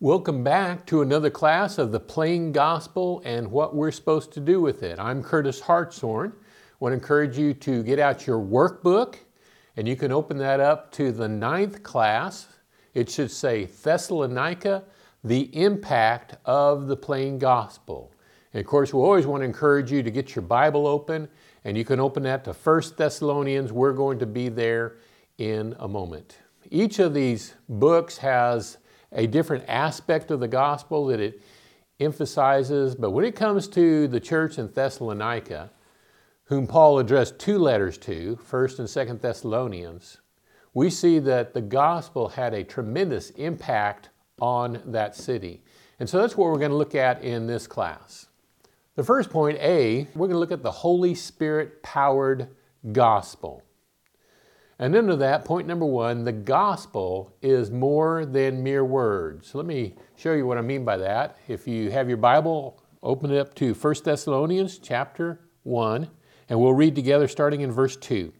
Welcome back to another class of the plain gospel and what we're supposed to do with it. I'm Curtis Hartshorn. I want to encourage you to get out your workbook and you can open that up to the ninth class. It should say Thessalonica, the impact of the plain gospel. And of course, we always want to encourage you to get your Bible open and you can open that to 1 Thessalonians. We're going to be there in a moment. Each of these books has a different aspect of the gospel that it emphasizes. But when it comes to the church in Thessalonica, whom Paul addressed two letters to, 1st and 2nd Thessalonians, we see that the gospel had a tremendous impact on that city. And so that's what we're going to look at in this class. The first point, A, we're going to look at the Holy Spirit powered gospel. And under that, point number one, the gospel is more than mere words. Let me show you what I mean by that. If you have your Bible, open it up to 1 Thessalonians chapter 1, and we'll read together starting in verse 2.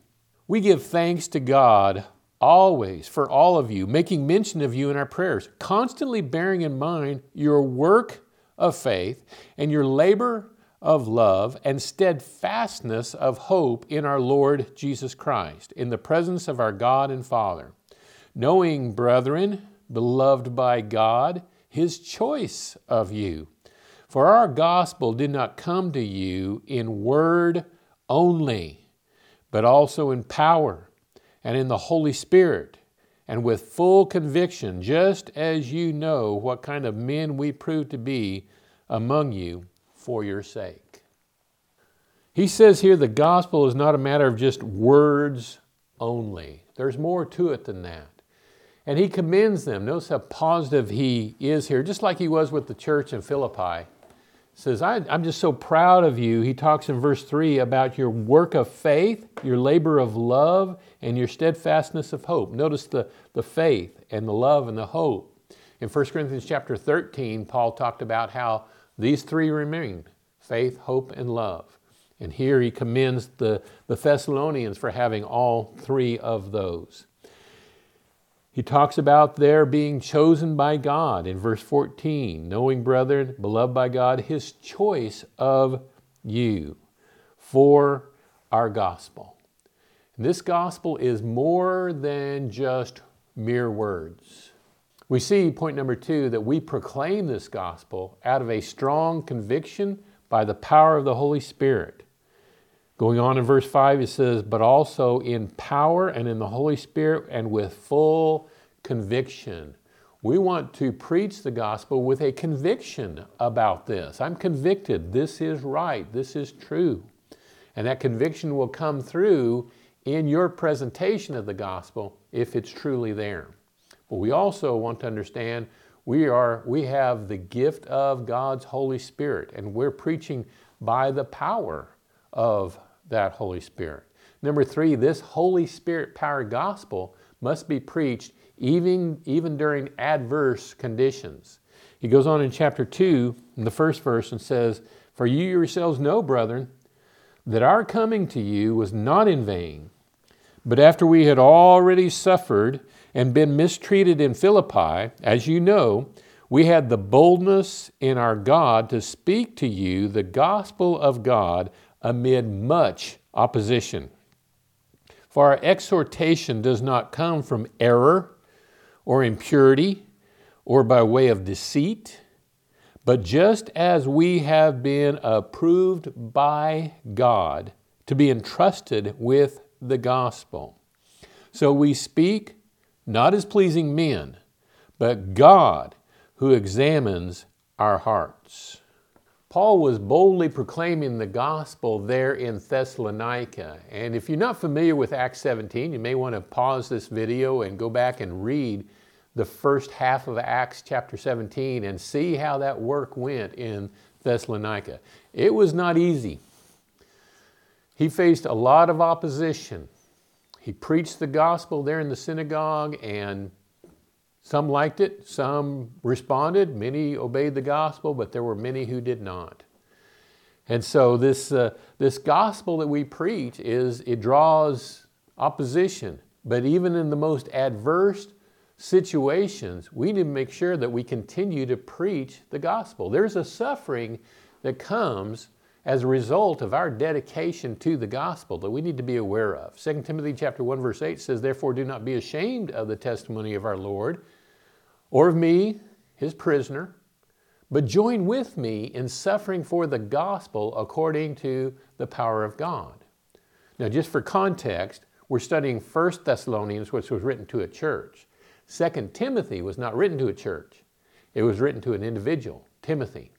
We give thanks to God always for all of you, making mention of you in our prayers, constantly bearing in mind your work of faith and your labor of love and steadfastness of hope in our Lord Jesus Christ, in the presence of our God and Father. Knowing, brethren, beloved by God, His choice of you. For our gospel did not come to you in word only, but also in power and in the Holy Spirit and with full conviction, just as you know what kind of men we prove to be among you for your sake. He says here the gospel is not a matter of just words only. There's more to it than that. And he commends them. Notice how positive he is here, just like he was with the church in Philippi. Says, I, am just so proud of you. He talks in verse 3 about your work of faith, your labor of love, and your steadfastness of hope. Notice the, the faith and the love and the hope. In 1 Corinthians chapter 13, Paul talked about how these three remain faith, hope, and love. And here he commends the, the Thessalonians for having all three of those. He talks about their being chosen by God in verse 14, knowing, brethren, beloved by God, his choice of you for our gospel. And this gospel is more than just mere words. We see, point number two, that we proclaim this gospel out of a strong conviction by the power of the Holy Spirit. Going on in verse 5, it says, but also in power and in the Holy Spirit and with full conviction. We want to preach the gospel with a conviction about this. I'm convicted. This is right. This is true. And that conviction will come through in your presentation of the gospel if it's truly there. But we also want to understand we, are, we have the gift of God's Holy Spirit, and we're preaching by the power of that Holy Spirit. Number three, this Holy Spirit power gospel must be preached even, even during adverse conditions. He goes on in chapter 2, in the first verse, and says, For you yourselves know, brethren, that our coming to you was not in vain, but after we had already suffered and been mistreated in Philippi, as you know, we had the boldness in our God to speak to you the gospel of God amid much opposition. For our exhortation does not come from error or impurity or by way of deceit, but just as we have been approved by God to be entrusted with the gospel. So we speak not as pleasing men, but God who examines our hearts. Paul was boldly proclaiming the gospel there in Thessalonica. And if you're not familiar with Acts 17, you may want to pause this video and go back and read the first half of Acts chapter 17 and see how that work went in Thessalonica. It was not easy. He faced a lot of opposition. He preached the gospel there in the synagogue, and some liked it, some responded, many obeyed the gospel, but there were many who did not. And so this, uh, this gospel that we preach is, it draws opposition. But even in the most adverse situations, we need to make sure that we continue to preach the gospel. There's a suffering that comes as a result of our dedication to the gospel that we need to be aware of. 2 Timothy chapter 1 verse 8 says, "Therefore do not be ashamed of the testimony of our Lord or of me, his prisoner, but join with me in suffering for the gospel according to the power of God." Now, just for context, we're studying 1 Thessalonians, which was written to a church. 2 Timothy was not written to a church. It was written to an individual, Timothy.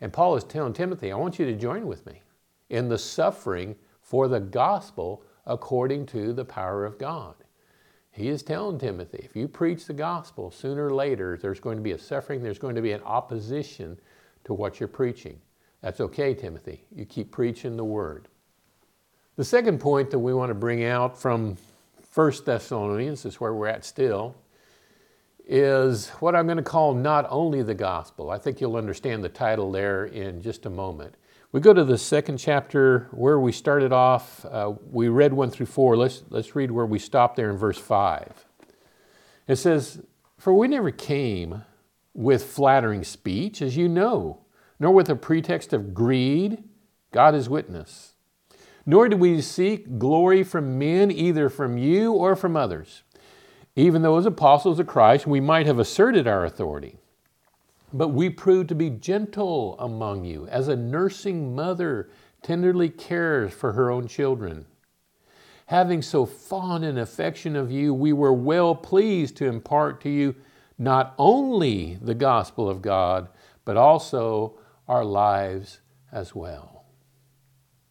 And Paul is telling Timothy, I want you to join with me in the suffering for the gospel according to the power of God. He is telling Timothy, if you preach the gospel, sooner or later there's going to be a suffering, there's going to be an opposition to what you're preaching. That's okay, Timothy. You keep preaching the word. The second point that we want to bring out from 1 Thessalonians, is where we're at still, is what I'm going to call not only the gospel. I think you'll understand the title there in just a moment. We go to the second chapter where we started off. Uh, we read one through four. Let's, let's read where we stopped there in verse five. It says, For we never came with flattering speech, as you know, nor with a pretext of greed. God is witness. Nor did we seek glory from men, either from you or from others even though as apostles of Christ we might have asserted our authority. But we proved to be gentle among you, as a nursing mother tenderly cares for her own children. Having so fond an affection of you, we were well pleased to impart to you not only the gospel of God, but also our lives as well.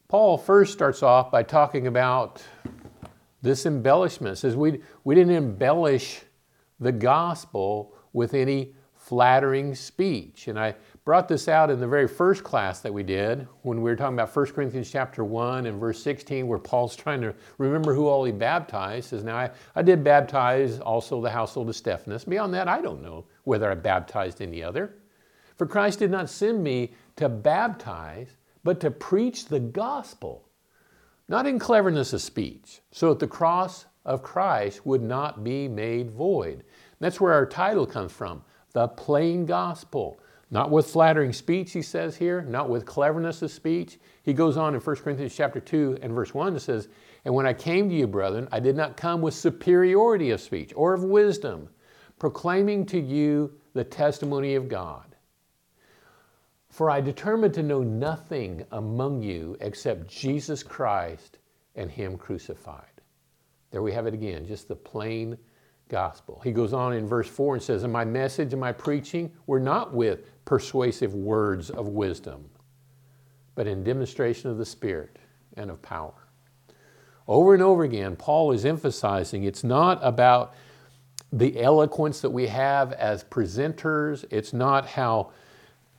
Paul first starts off by talking about this embellishment. says we, we didn't embellish the gospel with any flattering speech. And I brought this out in the very first class that we did when we were talking about 1 Corinthians chapter 1 and verse 16, where Paul's trying to remember who all he baptized. Says, Now I, I did baptize also the household of Stephanas. Beyond that, I don't know whether I baptized any other. For Christ did not send me to baptize, but to preach the gospel not in cleverness of speech, so that the cross of Christ would not be made void. That's where our title comes from the plain gospel. Not with flattering speech, he says here, not with cleverness of speech. He goes on in 1 Corinthians chapter 2 and verse 1 and says, And when I came to you, brethren, I did not come with superiority of speech or of wisdom, proclaiming to you the testimony of God. For I determined to know nothing among you except Jesus Christ and Him crucified. There we have it again, just the plain gospel. He goes on in verse 4 and says, And my message and my preaching were not with persuasive words of wisdom, but in demonstration of the Spirit and of power. Over and over again, Paul is emphasizing it's not about the eloquence that we have as presenters, it's not how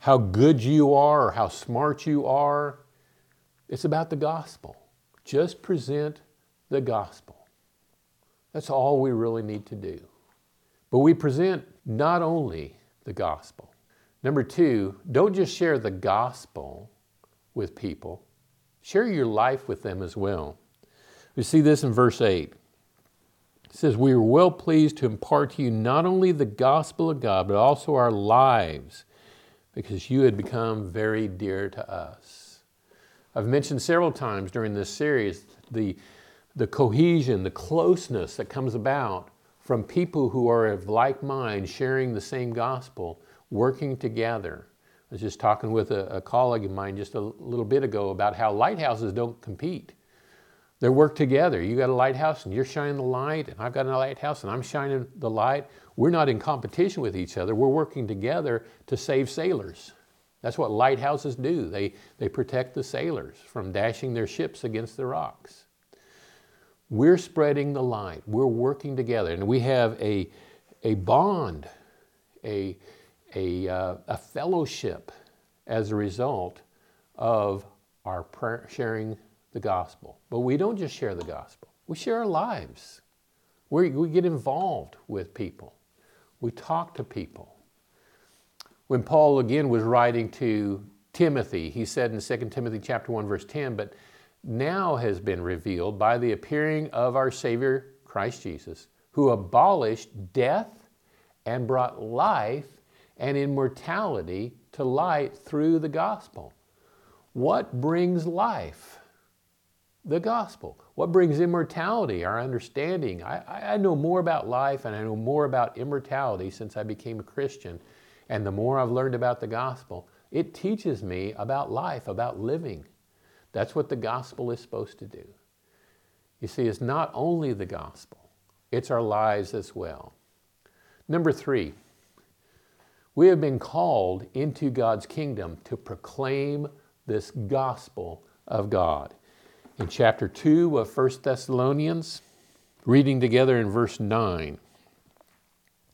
how good you are or how smart you are. It's about the gospel. Just present the gospel. That's all we really need to do. But we present not only the gospel. Number two, don't just share the gospel with people, share your life with them as well. We see this in verse 8. It says, We are well pleased to impart to you not only the gospel of God, but also our lives because you had become very dear to us. I've mentioned several times during this series the, the cohesion, the closeness that comes about from people who are of like mind, sharing the same gospel, working together. I was just talking with a, a colleague of mine just a little bit ago about how lighthouses don't compete. They work together. You got a lighthouse and you're shining the light, and I've got a lighthouse and I'm shining the light. We're not in competition with each other. We're working together to save sailors. That's what lighthouses do. They, they protect the sailors from dashing their ships against the rocks. We're spreading the light. We're working together. And we have a, a bond, a, a, uh, a fellowship as a result of our prayer, sharing the gospel. But we don't just share the gospel, we share our lives. we we get involved with people, we talk to people. When Paul again was writing to Timothy, he said in 2 Timothy chapter 1 verse 10, but now has been revealed by the appearing of our Savior Christ Jesus, who abolished death and brought life and immortality to light through the gospel. What brings life? The gospel. What brings immortality? Our understanding. I, I know more about life and I know more about immortality since I became a Christian. And the more I've learned about the gospel, it teaches me about life, about living. That's what the gospel is supposed to do. You see, it's not only the gospel, it's our lives as well. Number three, we have been called into God's kingdom to proclaim this gospel of God. In chapter 2 of 1 Thessalonians, reading together in verse 9.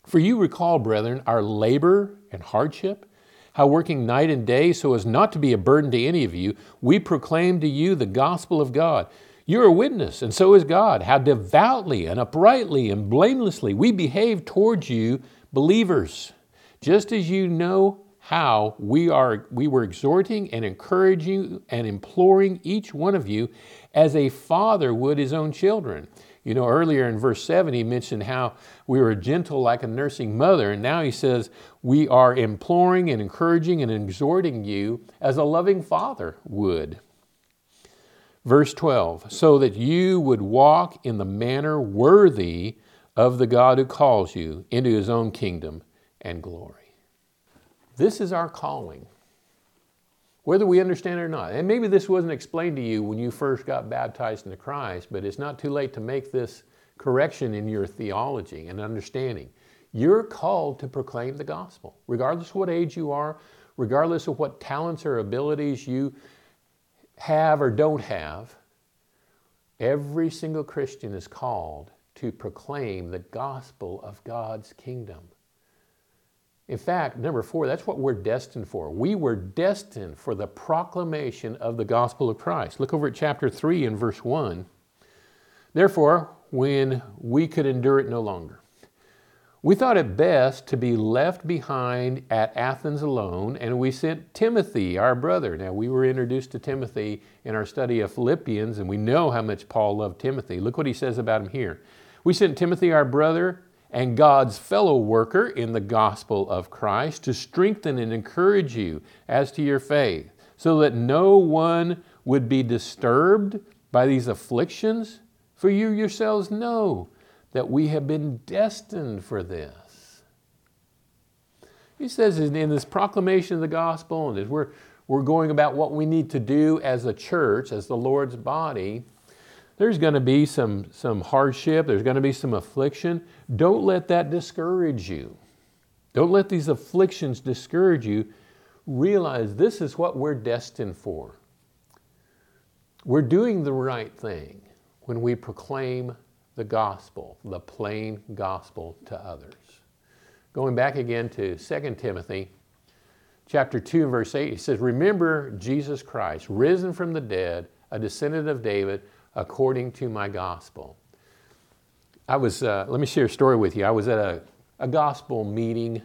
For you recall, brethren, our labor and hardship, how working night and day so as not to be a burden to any of you, we proclaim to you the gospel of God. You're a witness, and so is God, how devoutly and uprightly and blamelessly we behave towards you, believers, just as you know how we, are, we were exhorting and encouraging and imploring each one of you as a father would his own children. You know, earlier in verse 7, he mentioned how we were gentle like a nursing mother, and now he says, We are imploring and encouraging and exhorting you as a loving father would. Verse 12, so that you would walk in the manner worthy of the God who calls you into his own kingdom and glory. This is our calling, whether we understand it or not. And maybe this wasn't explained to you when you first got baptized into Christ, but it's not too late to make this correction in your theology and understanding. You're called to proclaim the gospel, regardless of what age you are, regardless of what talents or abilities you have or don't have. Every single Christian is called to proclaim the gospel of God's kingdom. In fact, number four, that's what we're destined for. We were destined for the proclamation of the gospel of Christ. Look over at chapter 3 and verse 1. Therefore, when we could endure it no longer, we thought it best to be left behind at Athens alone, and we sent Timothy, our brother. Now, we were introduced to Timothy in our study of Philippians, and we know how much Paul loved Timothy. Look what he says about him here. We sent Timothy, our brother, and God's fellow worker in the gospel of Christ to strengthen and encourage you as to your faith, so that no one would be disturbed by these afflictions. For you yourselves know that we have been destined for this. He says in this proclamation of the gospel, and as we're, we're going about what we need to do as a church, as the Lord's body, there's going to be some, some hardship, there's going to be some affliction. Don't let that discourage you. Don't let these afflictions discourage you. Realize this is what we're destined for. We're doing the right thing when we proclaim the gospel, the plain gospel to others. Going back again to 2 Timothy chapter 2 verse 8, he says, Remember Jesus Christ, risen from the dead, a descendant of David, according to my gospel. I was, uh, let me share a story with you. I was at a, a gospel meeting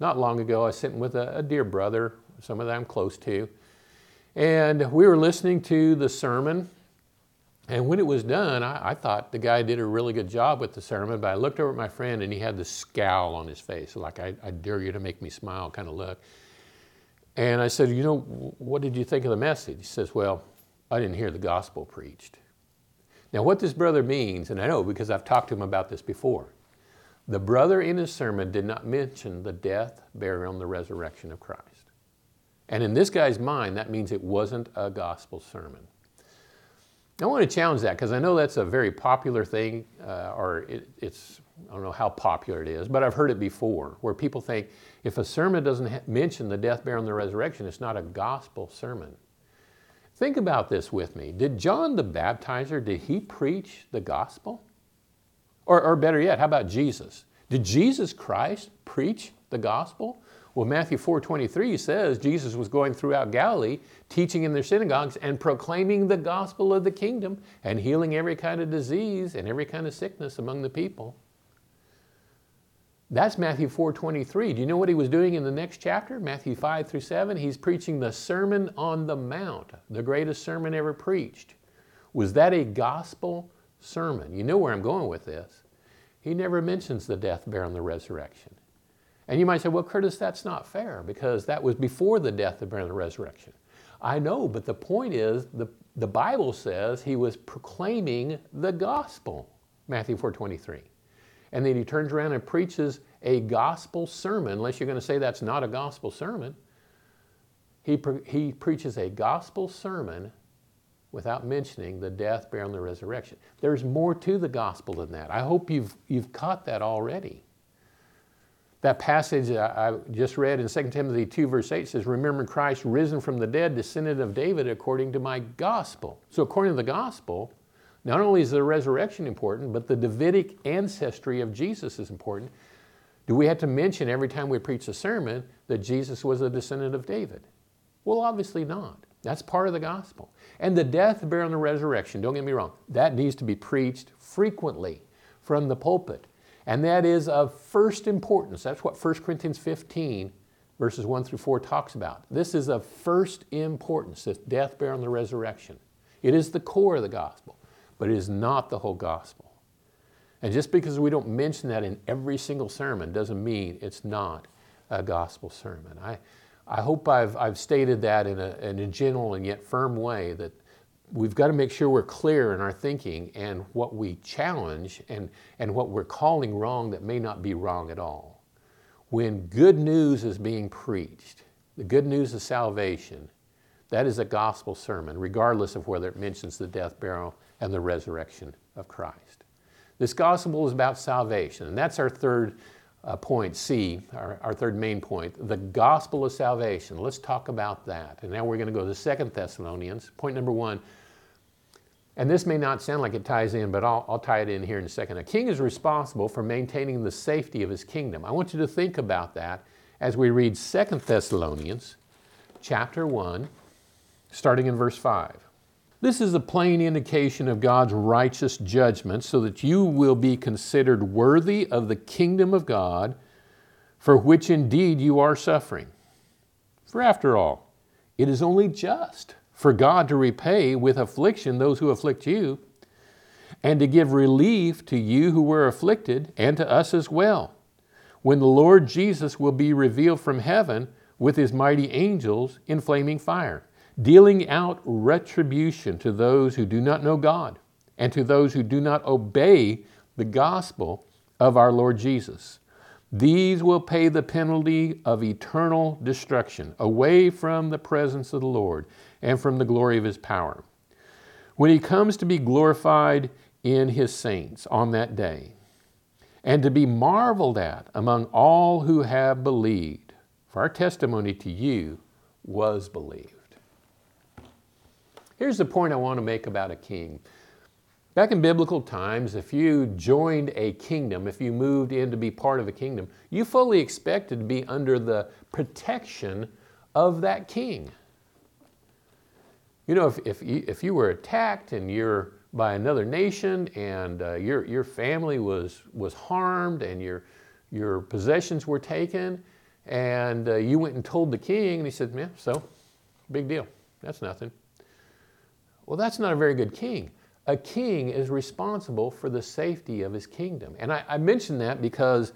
not long ago. I was sitting with a, a dear brother, someone that I'm close to, and we were listening to the sermon. And when it was done, I, I, thought the guy did a really good job with the sermon, but I looked over at my friend and he had this scowl on his face, like, I, I dare you to make me smile kind of look. And I said, You know, what did you think of the message? He says, Well, I didn't hear the gospel preached. Now, what this brother means, and I know because I've talked to him about this before, the brother in his sermon did not mention the death, burial, and the resurrection of Christ. And in this guy's mind, that means it wasn't a gospel sermon. I want to challenge that because I know that's a very popular thing, uh, or it, it's, I don't know how popular it is, but I've heard it before where people think if a sermon doesn't mention the death, burial, and the resurrection, it's not a gospel sermon. Think about this with me. Did John the Baptizer, did he preach the gospel? Or, or better yet, how about Jesus? Did Jesus Christ preach the gospel? Well, Matthew 4:23 says Jesus was going throughout Galilee, teaching in their synagogues and proclaiming the gospel of the kingdom and healing every kind of disease and every kind of sickness among the people. That's Matthew 4:23. Do you know what he was doing in the next chapter? Matthew 5 through 7. He's preaching the Sermon on the Mount, the greatest sermon ever preached. Was that a gospel sermon? You know where I'm going with this. He never mentions the death, burial, and the resurrection. And you might say, well, Curtis, that's not fair because that was before the death, the burial, and the resurrection. I know, but the point is the, the Bible says he was proclaiming the gospel, Matthew 4.23. And then he turns around and preaches a gospel sermon, unless you're going to say that's not a gospel sermon. He, pre- he preaches a gospel sermon without mentioning the death, burial, and the resurrection. There's more to the gospel than that. I hope you've, you've caught that already. That passage I just read in 2 Timothy 2, verse 8 says, Remember Christ risen from the dead, descendant of David, according to my gospel. So, according to the gospel, not only is the resurrection important, but the Davidic ancestry of Jesus is important. Do we have to mention every time we preach a sermon that Jesus was a descendant of David? Well, obviously not. That's part of the gospel. And the death, burial, and the resurrection, don't get me wrong, that needs to be preached frequently from the pulpit. And that is of first importance. That's what 1 Corinthians 15, verses 1 through 4 talks about. This is of first importance, this death, burial, and the resurrection. It is the core of the gospel, but it is not the whole gospel. And just because we don't mention that in every single sermon doesn't mean it's not a gospel sermon. I, I hope I've, I've stated that in a, in a general and yet firm way that we've got to make sure we're clear in our thinking and what we challenge and, and what we're calling wrong that may not be wrong at all. When good news is being preached, the good news of salvation, that is a gospel sermon, regardless of whether it mentions the death, burial, and the resurrection of Christ. This gospel is about salvation, and that's our third uh, point, C, our, our third main point, the gospel of salvation. Let's talk about that. And now we're going to go to Second Thessalonians. Point number one, and this may not sound like it ties in, but I'll, I'll tie it in here in a second. A king is responsible for maintaining the safety of his kingdom. I want you to think about that as we read Second Thessalonians chapter 1, starting in verse 5. This is a plain indication of God's righteous judgment so that you will be considered worthy of the kingdom of God, for which indeed you are suffering. For after all, it is only just for God to repay with affliction those who afflict you, and to give relief to you who were afflicted, and to us as well, when the Lord Jesus will be revealed from heaven with his mighty angels in flaming fire dealing out retribution to those who do not know God and to those who do not obey the gospel of our Lord Jesus. These will pay the penalty of eternal destruction away from the presence of the Lord and from the glory of his power. When he comes to be glorified in his saints on that day, and to be marveled at among all who have believed, for our testimony to you was believed. Here's the point I want to make about a king. Back in biblical times, if you joined a kingdom, if you moved in to be part of a kingdom, you fully expected to be under the protection of that king. You know, if, if, you, if you were attacked and you're by another nation and uh, your, your family was, was harmed and your, your possessions were taken, and uh, you went and told the king, and he said, man, so, big deal. That's nothing. Well, that's not a very good king. A king is responsible for the safety of his kingdom. And I, I mention that because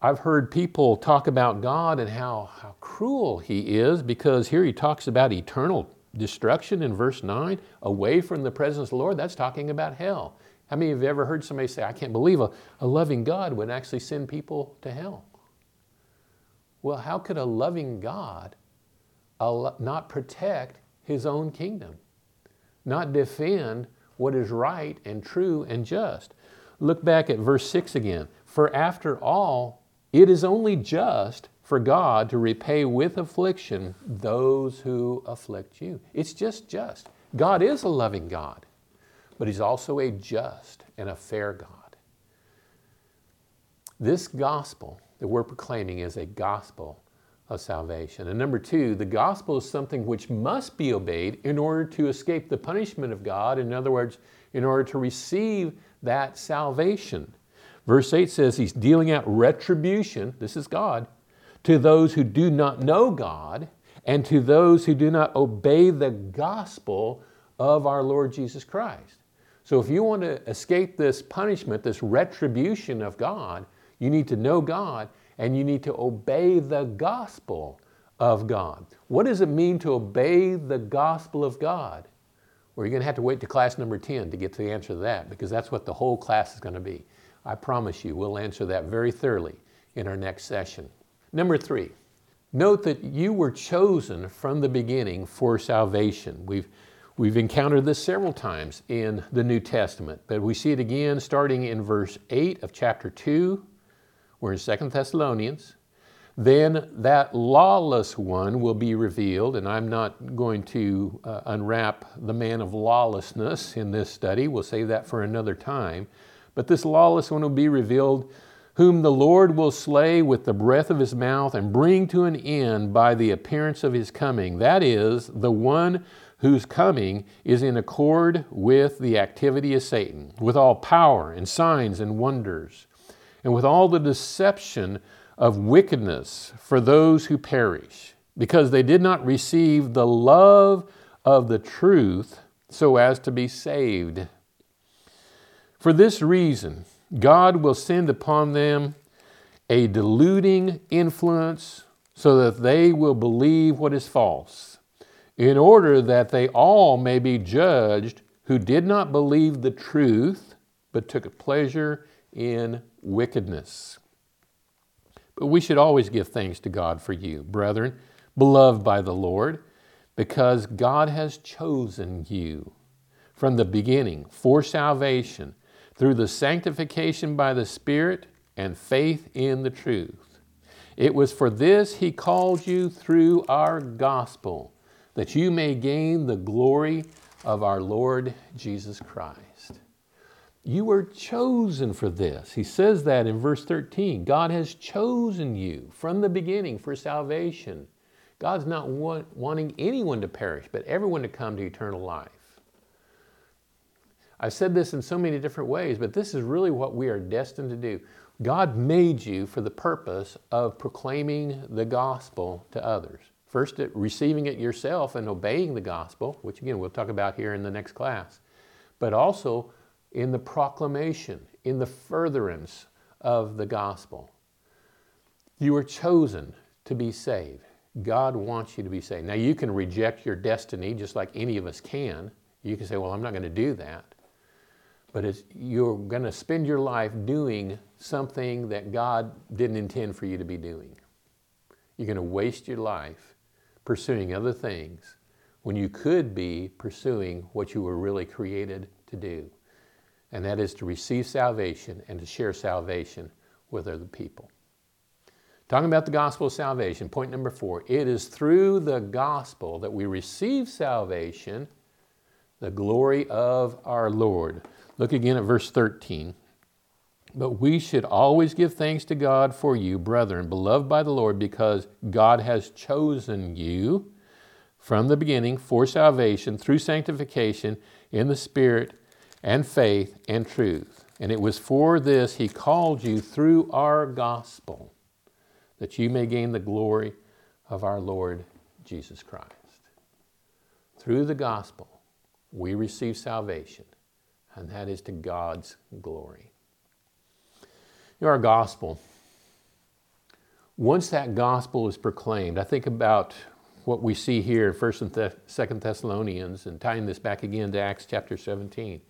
I've heard people talk about God and how, how cruel he is because here he talks about eternal destruction in verse 9, away from the presence of the Lord. That's talking about hell. How many of you have ever heard somebody say, I can't believe a, a loving God would actually send people to hell? Well, how could a loving God not protect his own kingdom? Not defend what is right and true and just. Look back at verse 6 again. For after all, it is only just for God to repay with affliction those who afflict you. It's just just. God is a loving God, but He's also a just and a fair God. This gospel that we're proclaiming is a gospel of salvation. And number two, the gospel is something which must be obeyed in order to escape the punishment of God. In other words, in order to receive that salvation. Verse 8 says he's dealing out retribution, this is God, to those who do not know God and to those who do not obey the gospel of our Lord Jesus Christ. So if you want to escape this punishment, this retribution of God, you need to know God and you need to obey the gospel of God. What does it mean to obey the gospel of God? Well, you're going to have to wait to class number 10 to get to the answer to that because that's what the whole class is going to be. I promise you, we'll answer that very thoroughly in our next session. Number three, note that you were chosen from the beginning for salvation. We've, we've encountered this several times in the New Testament, but we see it again starting in verse 8 of chapter 2. We're in Second Thessalonians. Then that lawless one will be revealed, and I'm not going to uh, unwrap the man of lawlessness in this study. We'll save that for another time. But this lawless one will be revealed, whom the Lord will slay with the breath of his mouth and bring to an end by the appearance of his coming. That is, the one whose coming is in accord with the activity of Satan, with all power and signs and wonders, and with all the deception of wickedness for those who perish, because they did not receive the love of the truth so as to be saved. For this reason, God will send upon them a deluding influence so that they will believe what is false, in order that they all may be judged who did not believe the truth, but took pleasure in wickedness. But we should always give thanks to God for you, brethren, beloved by the Lord, because God has chosen you from the beginning for salvation through the sanctification by the Spirit and faith in the truth. It was for this He called you through our gospel, that you may gain the glory of our Lord Jesus Christ. You were chosen for this. He says that in verse 13. God has chosen you from the beginning for salvation. God's not want, wanting anyone to perish, but everyone to come to eternal life. I've said this in so many different ways, but this is really what we are destined to do. God made you for the purpose of proclaiming the gospel to others. First, receiving it yourself and obeying the gospel, which again we'll talk about here in the next class, but also in the proclamation, in the furtherance of the gospel. You are chosen to be saved. God wants you to be saved. Now, you can reject your destiny just like any of us can. You can say, Well, I'm not going to do that. But you're going to spend your life doing something that God didn't intend for you to be doing. You're going to waste your life pursuing other things when you could be pursuing what you were really created to do and that is to receive salvation and to share salvation with other people. Talking about the gospel of salvation, point number four it is through the gospel that we receive salvation, the glory of our Lord. Look again at verse 13. But we should always give thanks to God for you, brethren, beloved by the Lord, because God has chosen you from the beginning for salvation through sanctification in the Spirit and faith and truth. And it was for this he called you through our gospel, that you may gain the glory of our Lord Jesus Christ. Through the gospel, we receive salvation, and that is to God's glory. You know, our gospel, once that gospel is proclaimed, I think about what we see here in 1st and 2nd Thessalonians and tying this back again to Acts chapter 17.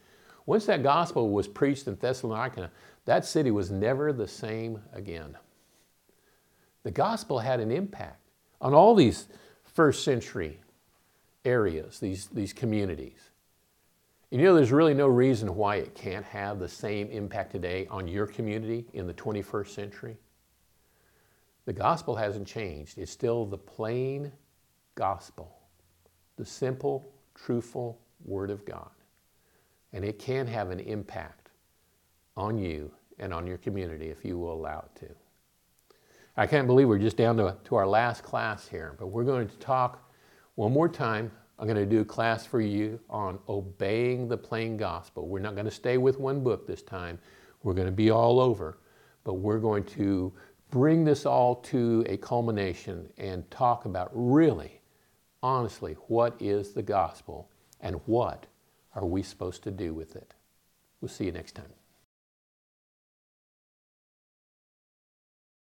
Once that gospel was preached in Thessalonica, that city was never the same again. The gospel had an impact on all these first century areas, these, these communities. You know, there's really no reason why it can't have the same impact today on your community in the 21st century. The gospel hasn't changed. It's still the plain gospel, the simple, truthful Word of God. And it can have an impact on you and on your community if you will allow it to. I can't believe we're just down to, to our last class here, but we're going to talk one more time. I'm going to do a class for you on obeying the plain gospel. We're not going to stay with one book this time. We're going to be all over, but we're going to bring this all to a culmination and talk about really, honestly, what is the gospel and what are we supposed to do with it? We'll see you next time.